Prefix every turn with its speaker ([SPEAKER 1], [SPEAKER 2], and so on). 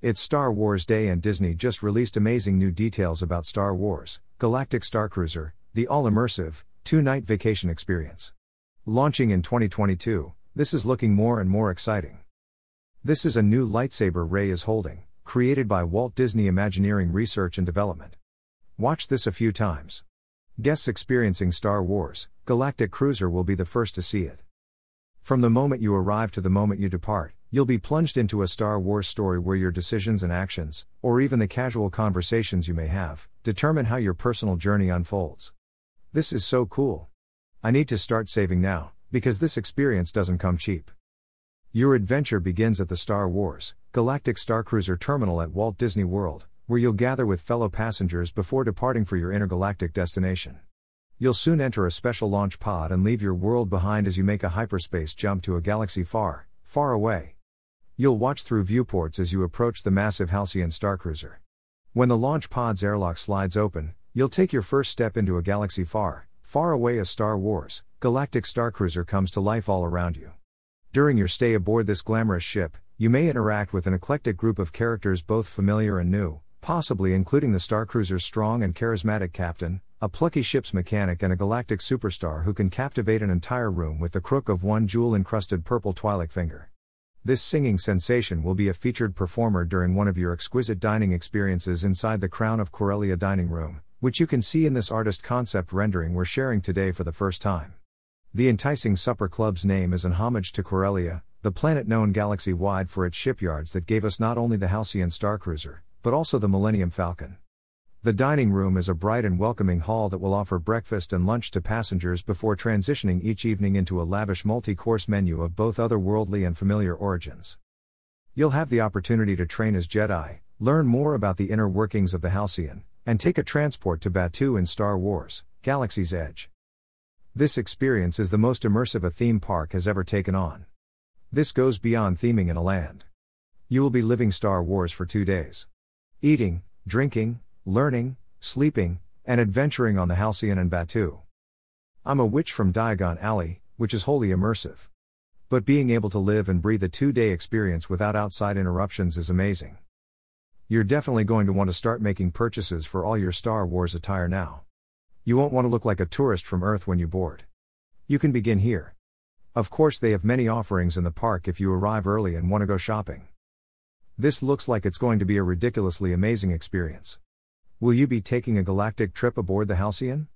[SPEAKER 1] It's Star Wars Day and Disney just released amazing new details about Star Wars Galactic Starcruiser, the all immersive, two night vacation experience. Launching in 2022, this is looking more and more exciting. This is a new lightsaber Rey is holding, created by Walt Disney Imagineering Research and Development. Watch this a few times. Guests experiencing Star Wars Galactic Cruiser will be the first to see it. From the moment you arrive to the moment you depart, You'll be plunged into a Star Wars story where your decisions and actions, or even the casual conversations you may have, determine how your personal journey unfolds. This is so cool. I need to start saving now, because this experience doesn't come cheap. Your adventure begins at the Star Wars Galactic Starcruiser terminal at Walt Disney World, where you'll gather with fellow passengers before departing for your intergalactic destination. You'll soon enter a special launch pod and leave your world behind as you make a hyperspace jump to a galaxy far, far away. You'll watch through viewports as you approach the massive Halcyon Starcruiser. When the launch pod's airlock slides open, you'll take your first step into a galaxy far, far away as Star Wars, Galactic Starcruiser comes to life all around you. During your stay aboard this glamorous ship, you may interact with an eclectic group of characters both familiar and new, possibly including the Starcruiser's strong and charismatic captain, a plucky ship's mechanic, and a galactic superstar who can captivate an entire room with the crook of one jewel encrusted purple Twi'lek finger. This singing sensation will be a featured performer during one of your exquisite dining experiences inside the Crown of Corellia dining room, which you can see in this artist concept rendering we're sharing today for the first time. The enticing supper club's name is an homage to Corellia, the planet known galaxy wide for its shipyards that gave us not only the Halcyon Starcruiser, but also the Millennium Falcon. The dining room is a bright and welcoming hall that will offer breakfast and lunch to passengers before transitioning each evening into a lavish multi course menu of both otherworldly and familiar origins. You'll have the opportunity to train as Jedi, learn more about the inner workings of the Halcyon, and take a transport to Batuu in Star Wars Galaxy's Edge. This experience is the most immersive a theme park has ever taken on. This goes beyond theming in a land. You will be living Star Wars for two days. Eating, drinking, learning, sleeping, and adventuring on the Halcyon and Batuu. I'm a witch from Diagon Alley, which is wholly immersive. But being able to live and breathe a two day experience without outside interruptions is amazing. You're definitely going to want to start making purchases for all your Star Wars attire now. You won't want to look like a tourist from Earth when you board. You can begin here. Of course, they have many offerings in the park if you arrive early and want to go shopping. This looks like it's going to be a ridiculously amazing experience. Will you be taking a galactic trip aboard the Halcyon?